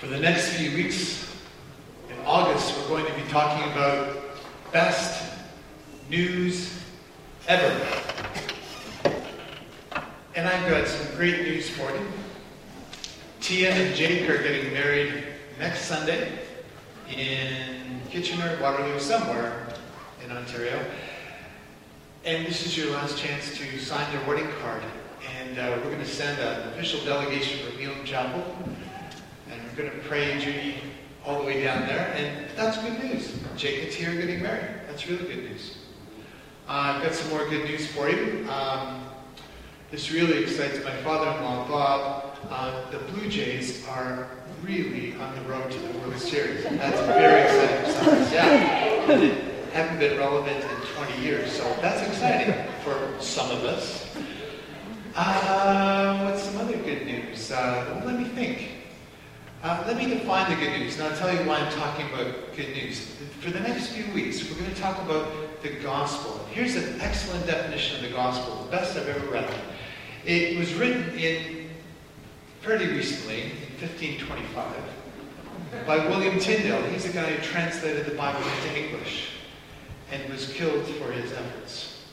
For the next few weeks in August, we're going to be talking about best news ever. And I've got some great news for you. Tia and Jake are getting married next Sunday in Kitchener, Waterloo, somewhere in Ontario. And this is your last chance to sign your wedding card. And uh, we're going to send an official delegation from Elim Chapel. We're going to pray Judy all the way down there. And that's good news. Tia are getting married. That's really good news. Uh, I've got some more good news for you. Um, this really excites my father-in-law, Bob. Uh, the Blue Jays are really on the road to the World Series. That's very exciting us. Yeah. Haven't been relevant in 20 years, so that's exciting for some of us. Uh, what's some other good news? Uh, well, let me think. Uh, let me define the good news, and I'll tell you why I'm talking about good news. For the next few weeks, we're going to talk about the gospel. Here's an excellent definition of the gospel, the best I've ever read. It was written in fairly recently, in 1525, by William Tyndale. He's the guy who translated the Bible into English and was killed for his efforts.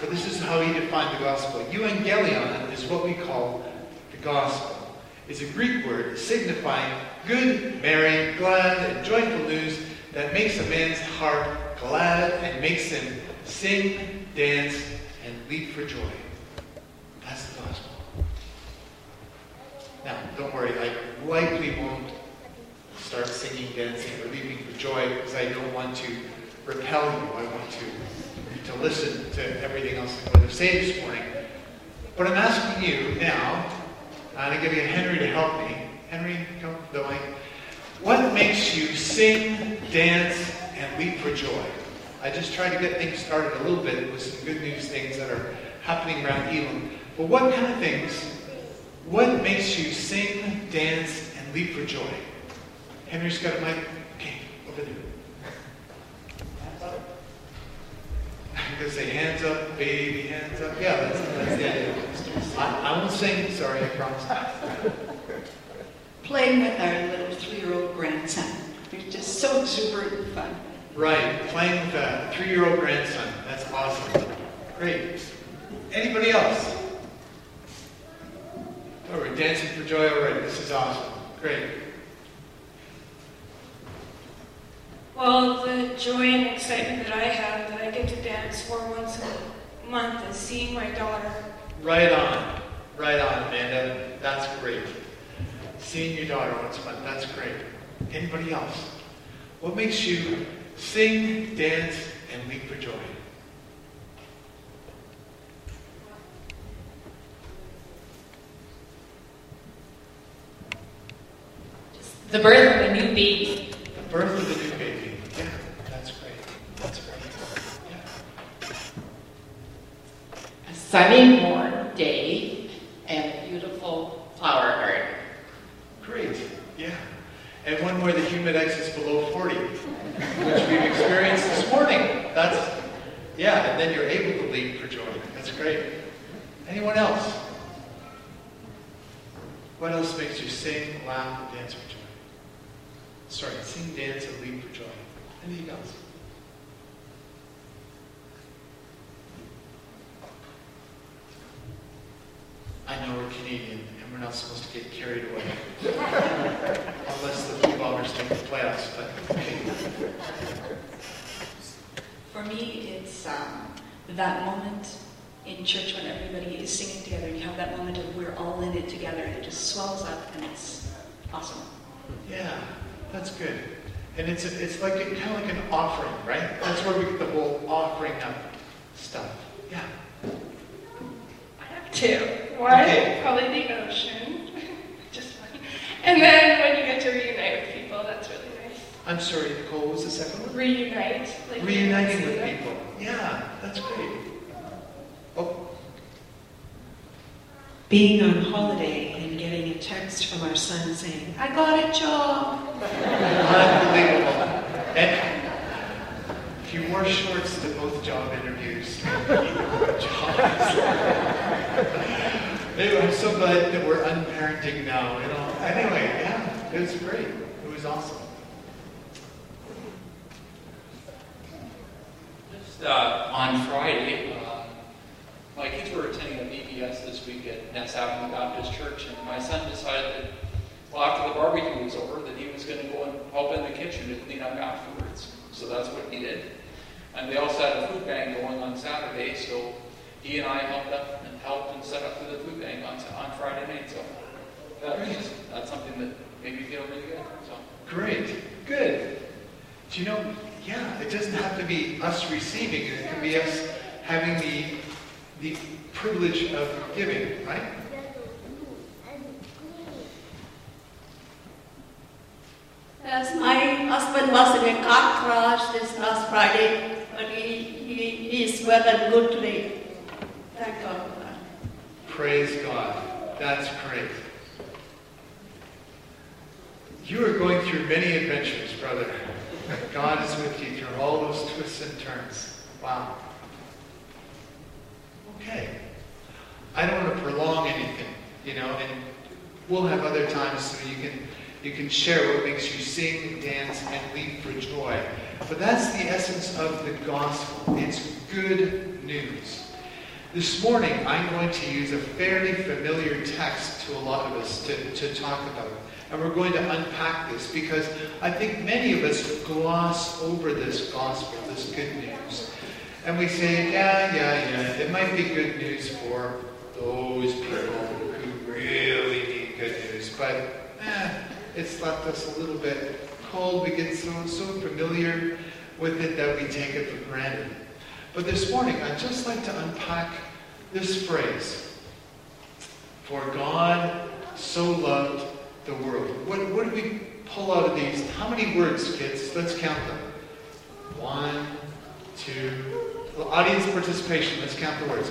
But this is how he defined the gospel. Evangelion is what we call the gospel. It's a Greek word signifying good, merry, glad, and joyful news that makes a man's heart glad and makes him sing, dance, and leap for joy. That's the gospel. Now, don't worry, I likely won't start singing, dancing, or leaping for joy because I don't want to repel you. I want to, to listen to everything else I'm going to say this morning. But I'm asking you now, I'm going to get Henry to help me. Henry, come to the mic. What makes you sing, dance, and leap for joy? I just tried to get things started a little bit with some good news things that are happening around Elim. But what kind of things, what makes you sing, dance, and leap for joy? Henry's got a mic. Okay, over there. I'm going to say hands up, baby, hands up. Yeah, that's, that's yeah. I, I won't sing, sorry, I promise. Playing with our little three-year-old grandson. He's just so exuberant and fun. Right, playing with a three-year-old grandson. That's awesome. Great. Anybody else? Oh, we're dancing for joy already. This is awesome. Great. Well, the joy and excitement that I have that I get to dance for once a month is seeing my daughter. Right on. Right on, Amanda. That's great. Seeing your daughter once a month. That's great. Anybody else? What makes you sing, dance, and leap for joy? The birth of a new baby. The birth of a new baby. Yeah, that's great. That's great. Yeah. A sunny, warm day and a beautiful flower garden. Great. Yeah. And one where the humidex is below 40, which we've experienced this morning. That's, yeah, and then you're able to leap for joy. That's great. Anyone else? What else makes you sing, laugh, and dance for joy? Sorry, sing, dance, and leap for joy. Anything else? I know we're Canadian we're not supposed to get carried away. Unless the Bombers make the playoffs, but. For me, it's um, that moment in church when everybody is singing together. and You have that moment of we're all in it together, and it just swells up, and it's awesome. Yeah, that's good. And it's a, it's like a, kind of like an offering, right? That's where we get the whole offering up stuff. Yeah. I have two. One, Okay. probably the ocean. Just one. And then when you get to reunite with people, that's really nice. I'm sorry, Nicole. What was the second one? Reunite. Like Reuniting with Yeah. people. Yeah, that's great. Oh, being on holiday and getting a text from our son saying, I got a job. unbelievable. And if you wore shorts to both job interviews, you got jobs. I'm so glad that we're unparenting now. You know. Anyway, yeah. it was great. It was awesome. Just uh, on Friday, uh, my kids were attending a VBS this week at Ness Avenue Baptist Church, and my son decided that, well, after the barbecue was over, that he was going to go and help in the kitchen to clean up afterwards. So that's what he did. And they also had a food bank going on Saturday, so he and I helped up and helped and set up for the food bank on, on Friday night. So uh, that's, that's something that made me feel really good. So. Great. Good. Do you know, yeah, it doesn't have to be us receiving, it can be us having the, the privilege of giving, right? Yes, my husband was in a car crash this last Friday, but he, he, he is well and good today. Thank God for that. Praise God. That's great. You are going through many adventures, brother. God is with you through all those twists and turns. Wow. Okay. I don't want to prolong anything, you know, and we'll have other times so you can you can share what makes you sing, dance, and leap for joy. But that's the essence of the gospel. It's good news. This morning, I'm going to use a fairly familiar text to a lot of us to, to talk about. And we're going to unpack this because I think many of us gloss over this gospel, this good news. And we say, yeah, yeah, yeah, it might be good news for those people who really need good news. But eh, it's left us a little bit cold. We get so, so familiar with it that we take it for granted. But this morning, I'd just like to unpack this phrase For God so loved the world. What, what did we pull out of these? How many words, kids? Let's count them. One, two, well, audience participation. Let's count the words.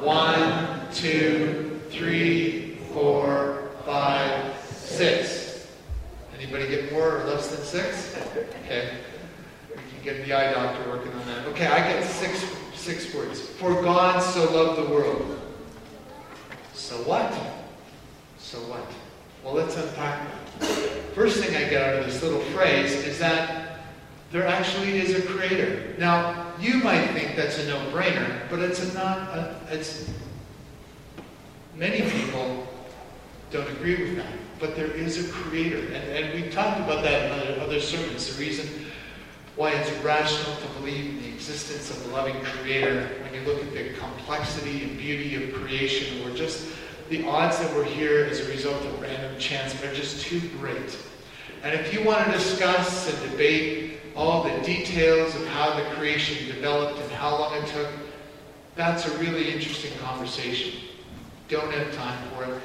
One, two, three, four, five, six. Anybody get more or less than six? Okay. We can get the eye doctor working on that. Okay, I get six six words. For God so loved the world. So what? So what? Well, let's unpack that. First thing I get out of this little phrase is that there actually is a creator. Now, you might think that's a no-brainer, but it's a not. A, it's many people don't agree with that. But there is a creator, and, and we talked about that in other, other sermons. The reason why it's rational to believe in the existence of a loving creator when you look at the complexity and beauty of creation, or just the odds that we're here as a result of random chance are just too great. And if you want to discuss and debate all the details of how the creation developed and how long it took, that's a really interesting conversation. Don't have time for it.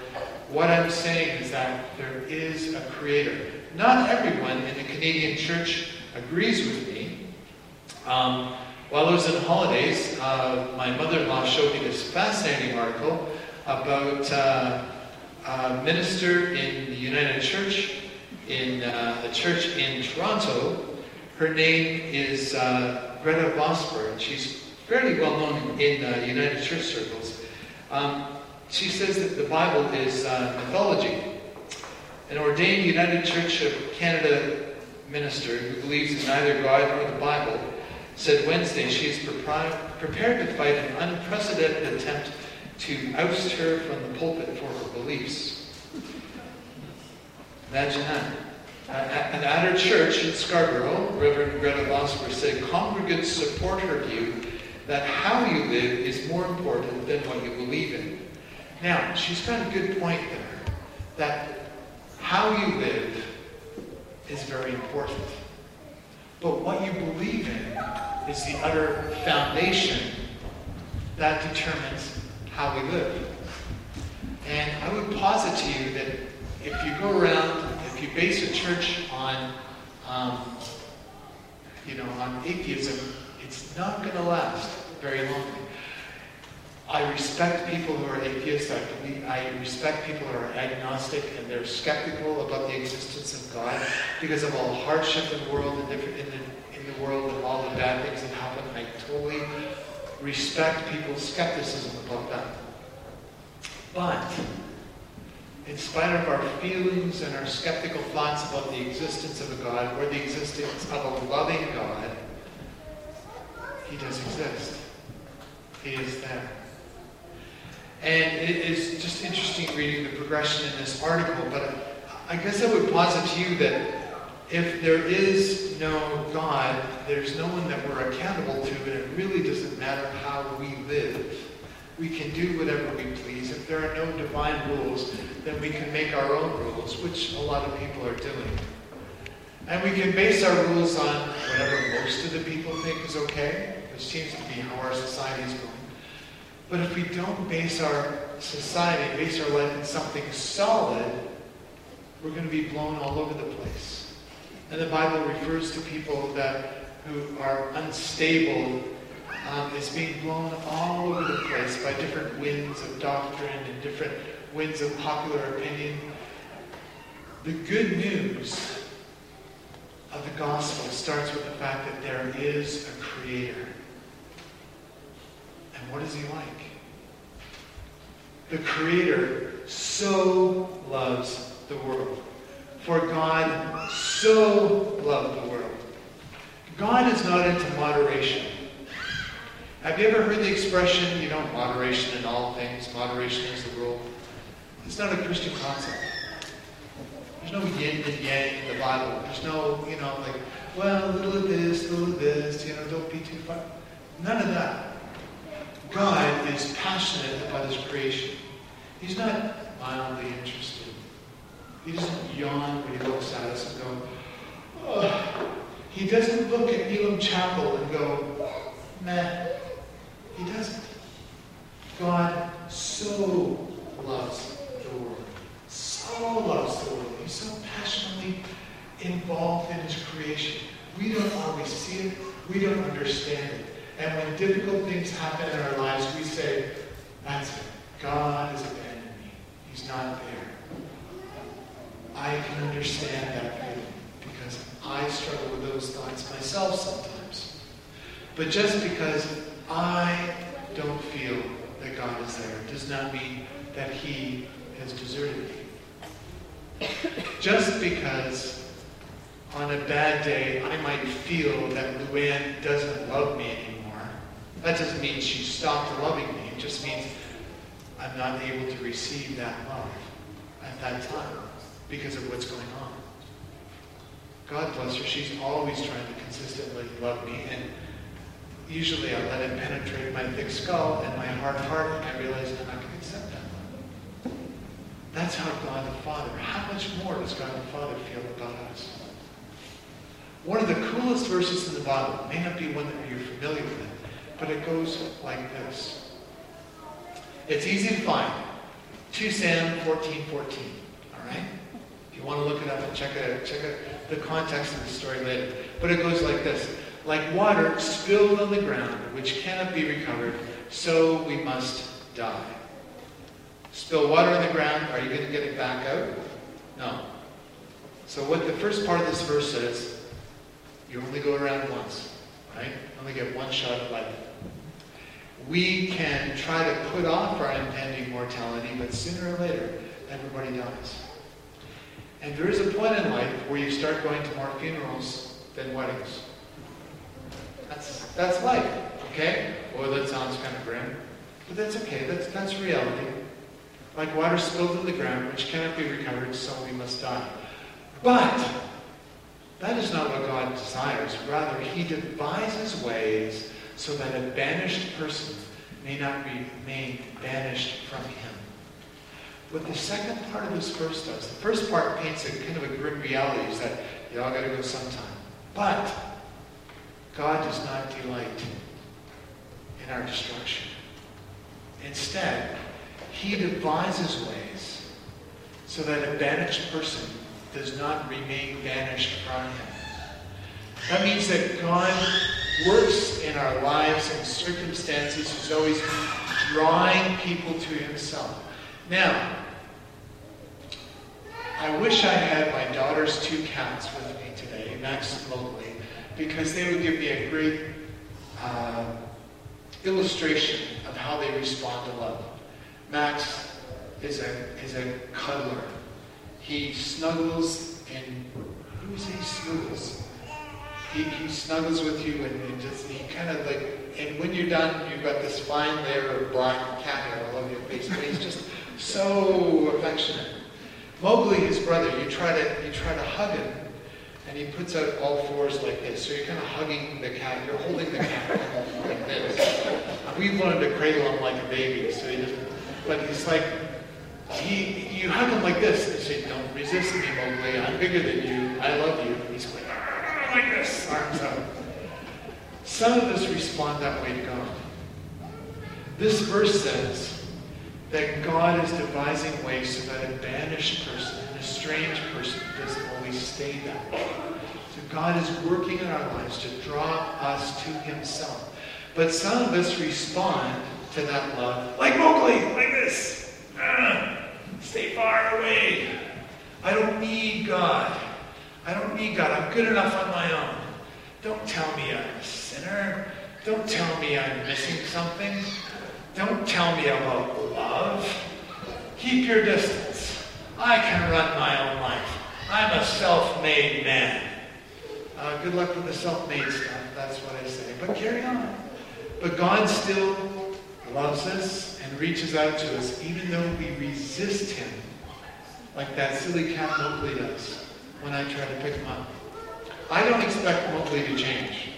What I'm saying is that there is a creator. Not everyone in the Canadian church agrees with me. Um, while I was on holidays, uh, my mother-in-law showed me this fascinating article about uh, a minister in the United Church, in uh, a church in Toronto. Her name is uh, Gretta Vosper, and she's fairly well known in United Church circles. Um, she says that the Bible is uh, mythology. An ordained United Church of Canada minister who believes in neither God nor the Bible said Wednesday she is prepared to fight an unprecedented attempt to oust her from the pulpit for her beliefs. Imagine that. And at her church in Scarborough, Reverend Gretta Vosper said congregants support her view that how you live is more important than what you believe in. Now, she's got a good point there, that how you live is very important. But what you believe in is the utter foundation that determines how we live. And I would posit to you that if you go around, if you base a church on, um, you know, on atheism, it's not going to last very long. I respect people who are atheists. I, believe, I respect people who are agnostic and they're skeptical about the existence of God because of all the hardship in the world and in the, in the world and all the bad things that happen. I totally respect people's skepticism about that. But in spite of our feelings and our skeptical thoughts about the existence of a God or the existence of a loving God, He does exist. He is there. And it is just interesting reading the progression in this article, but I guess I would posit to you that if there is no God, there's no one that we're accountable to, and it really doesn't matter how we live. We can do whatever we please. If there are no divine rules, then we can make our own rules, which a lot of people are doing. And we can base our rules on whatever most of the people think is okay, which seems to be how our society is going. But if we don't base our society, base our life in something solid, we're going to be blown all over the place. And the Bible refers to people that who are unstable um, as being blown all over the place by different winds of doctrine and different winds of popular opinion. The good news of the gospel starts with the fact that there is a creator. What is he like? The creator so loves the world for God so loved the world. God is not into moderation. Have you ever heard the expression, you know, moderation in all things, moderation is the rule? It's not a Christian concept. There's no yin and yang in the Bible. There's no, you know, like, well, a little of this, a little of this, you know, don't be too far. None of that. God is passionate about his creation. He's not mildly interested. He doesn't yawn when he looks at us and go, oh. He doesn't look at Elim Chapel and go, meh. He doesn't. God so loves the world. So loves the world. He's so passionately involved in his creation. We don't always see it. We don't understand it. And when difficult things happen in our lives, we say, that's it. God has abandoned me. He's not there. I can understand that feeling because I struggle with those thoughts myself sometimes. But just because I don't feel that God is there does not mean that He has deserted me. Just because on a bad day I might feel that Luann doesn't love me anymore, that doesn't mean she stopped loving me. It just means I'm not able to receive that love at that time because of what's going on. God bless her. She's always trying to consistently love me. And usually I let it penetrate my thick skull and my hard heart, and I realize I'm not going to accept that love. That's how God the Father, how much more does God the Father feel about us? One of the coolest verses in the Bible, may not be one that you're familiar with, but it goes like this. It's easy to find. 2 Sam 14, 14. All right? If you want to look it up and check it out, check out the context of the story later. But it goes like this. Like water spilled on the ground, which cannot be recovered, so we must die. Spill water on the ground, are you going to get it back out? No. So what the first part of this verse says, you only go around once, right? Only get one shot at life. We can try to put off our impending mortality, but sooner or later, everybody dies. And there is a point in life where you start going to more funerals than weddings. That's, that's life, okay? Well, that sounds kind of grim. But that's okay. That's, that's reality. Like water spilled on the ground, which cannot be recovered, so we must die. But that is not what God desires. Rather, he devises ways so that a banished person may not remain banished from him. What the second part of this verse does, the first part paints a kind of a grim reality is that you all got to go sometime. But God does not delight in our destruction. Instead, he devises ways so that a banished person does not remain banished from him. That means that God works in our lives and circumstances. He's always drawing people to himself. Now, I wish I had my daughter's two cats with me today, Max and Mowgli, because they would give me a great uh, illustration of how they respond to love. Max, is a, is a cuddler. He snuggles and, who is he snuggles? He, he snuggles with you and, and just, he kind of like, and when you're done, you've got this fine layer of black cat hair all over your face, but he's just so affectionate. Mowgli, his brother, you try to, you try to hug him, and he puts out all fours like this. So you're kind of hugging the cat, you're holding the cat like this. We've learned to cradle him like a baby, so he doesn't, but he's like, he, you hug him like this, and say, don't resist me, Mowgli, I'm bigger than you, I love you. He's like, like this, arms out. Some of us respond that way to God. This verse says that God is devising ways so that a banished person, an estranged person, doesn't always stay that way. So God is working in our lives to draw us to Himself. But some of us respond to that love like Mowgli, like this. Ah, stay far away. I don't need God. I don't need God. I'm good enough on my own. Don't tell me I'm a sinner. Don't tell me I'm missing something. Don't tell me about love. Keep your distance. I can run my own life. I'm a self-made man. Uh, good luck with the self-made stuff. That's what I say. But carry on. But God still loves us and reaches out to us, even though we resist Him, like that silly cat Mowgli does when I try to pick him up. I don't expect Mowgli to change,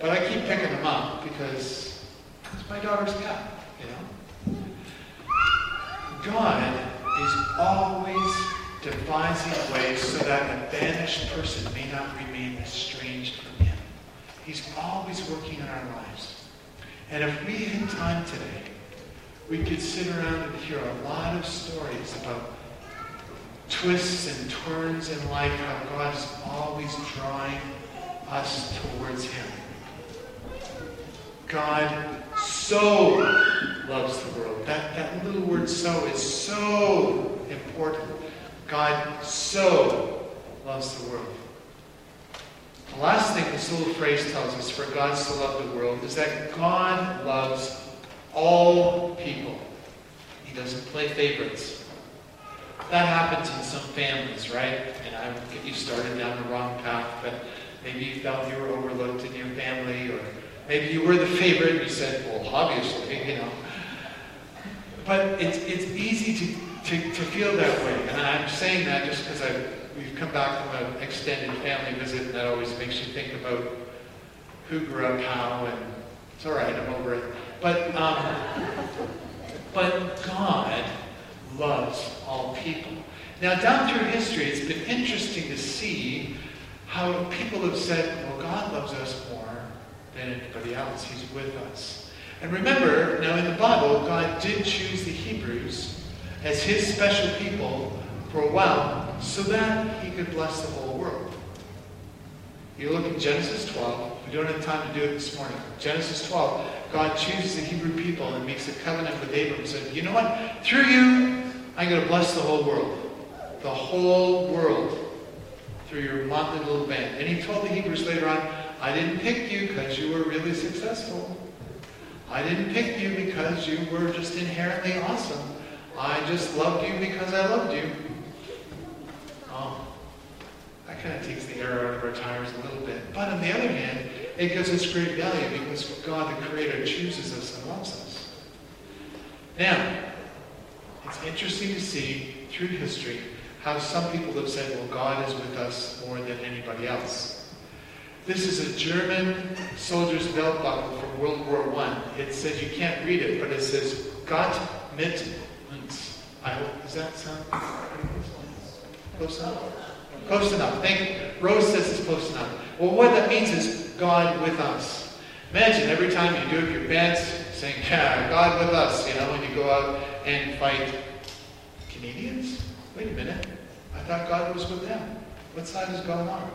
but I keep picking him up because it's my daughter's cat, you know. God is always devising ways so that a banished person may not remain estranged from Him. He's always working in our lives. And if we had time today, we could sit around and hear a lot of stories about twists and turns in life, how God is always drawing us towards Him. God so loves the world. That, that little word so is so important. God so loves the world. The last thing this little phrase tells us, for God so loved the world, is that God loves all people. He doesn't play favorites. That happens in some families, right? And I would get you started down the wrong path, but maybe you felt you were overlooked in your family, or maybe you were the favorite and you said, well, obviously, you know. But it's, it's easy to, to, to feel that way. And I'm saying that just because I we've come back from an extended family visit, and that always makes you think about who grew up how, and it's all right, I'm over it. But, um, but God loves all people. Now, down through history, it's been interesting to see how people have said, well, God loves us more than anybody else. He's with us. And remember, now in the Bible, God did choose the Hebrews as his special people for a while so that he could bless the whole world. You look at Genesis 12. We don't have time to do it this morning. Genesis 12, God chooses the Hebrew people and makes a covenant with Abram and said, you know what? Through you, I'm going to bless the whole world. The whole world. Through your motley little band. And he told the Hebrews later on, I didn't pick you because you were really successful. I didn't pick you because you were just inherently awesome. I just loved you because I loved you. Oh, that kind of takes the air out of our tires a little bit. But on the other hand, it gives us great value because God the Creator chooses us and loves us. Now, it's interesting to see through history how some people have said, well, God is with us more than anybody else. This is a German soldier's belt buckle from World War I. It says, you can't read it, but it says, Gott mit uns. I hope, does that sound close enough? Close enough. Thank you. Rose says it's close enough. Well, what that means is God with us. Imagine every time you do up your beds, saying, yeah, God with us, you know, when you go out and fight Canadians? Wait a minute. I thought God was with them. What side is God on?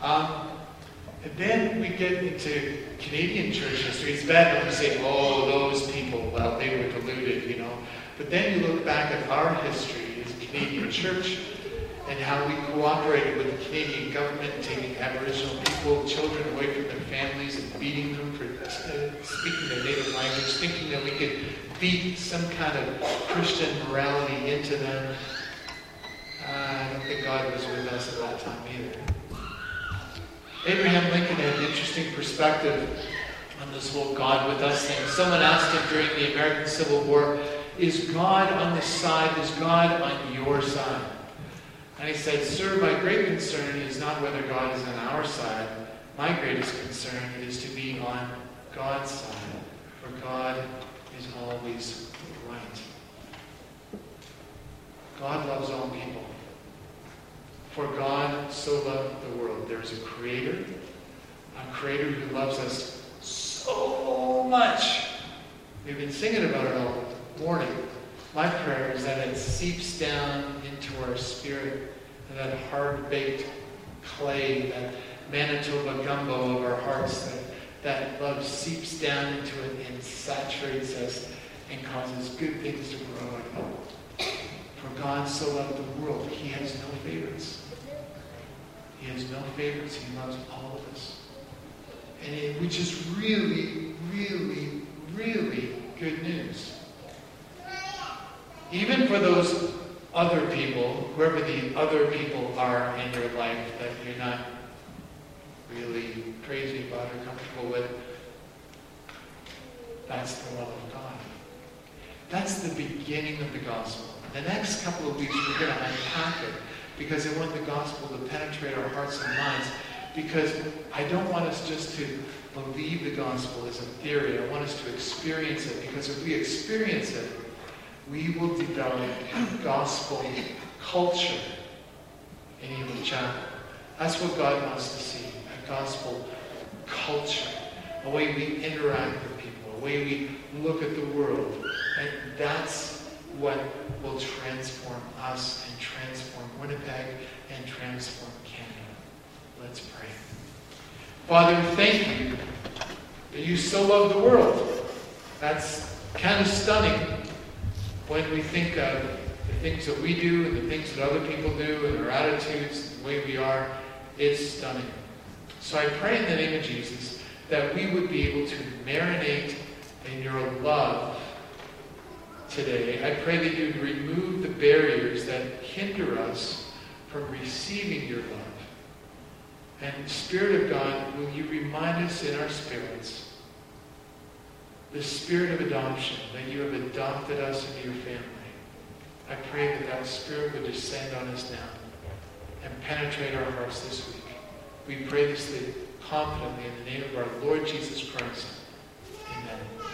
Um, and then we get into Canadian church history. It's bad we say, oh, those people, well, they were deluded, you know. But then you look back at our history as Canadian church, and how we cooperated with the Canadian government taking Aboriginal people, children away from their families and beating them for speaking their native language, thinking that we could beat some kind of Christian morality into them. Uh, I don't think God was with us at that time either. Abraham Lincoln had an interesting perspective on this whole God with us thing. Someone asked him during the American Civil War, Is God on this side? Is God on your side? And he said, Sir, my great concern is not whether God is on our side. My greatest concern is to be on God's side, for God is always right. God loves all people. For God so loved the world. There's a creator, a creator who loves us so much. We've been singing about it all morning. My prayer is that it seeps down into our spirit, that hard-baked clay, that Manitoba gumbo of our hearts, that, that love seeps down into it and saturates us and causes good things to grow it. For God so loved the world, He has no favorites. He has no favorites. He loves all of us. And it, which is really, really, really good news. Even for those other people, whoever the other people are in your life that you're not really crazy about or comfortable with, that's the love of God. That's the beginning of the gospel. The next couple of weeks, we're going to unpack it because I want the gospel to penetrate our hearts and minds. Because I don't want us just to believe the gospel as a theory. I want us to experience it. Because if we experience it, we will develop gospel culture in Elim Chapel. That's what God wants to see a gospel culture, a way we interact with people, a way we look at the world. And that's what will transform us and transform Winnipeg and transform Canada. Let's pray. Father, thank you that you so love the world. That's kind of stunning when we think of the things that we do and the things that other people do and our attitudes, the way we are. It's stunning. So I pray in the name of Jesus that we would be able to marinate in your love today. I pray that you'd remove the barriers that hinder us from receiving your love. And Spirit of God, will you remind us in our spirits the spirit of adoption, that you have adopted us into your family. I pray that that spirit would descend on us now and penetrate our hearts this week. We pray this confidently in the name of our Lord Jesus Christ. Amen.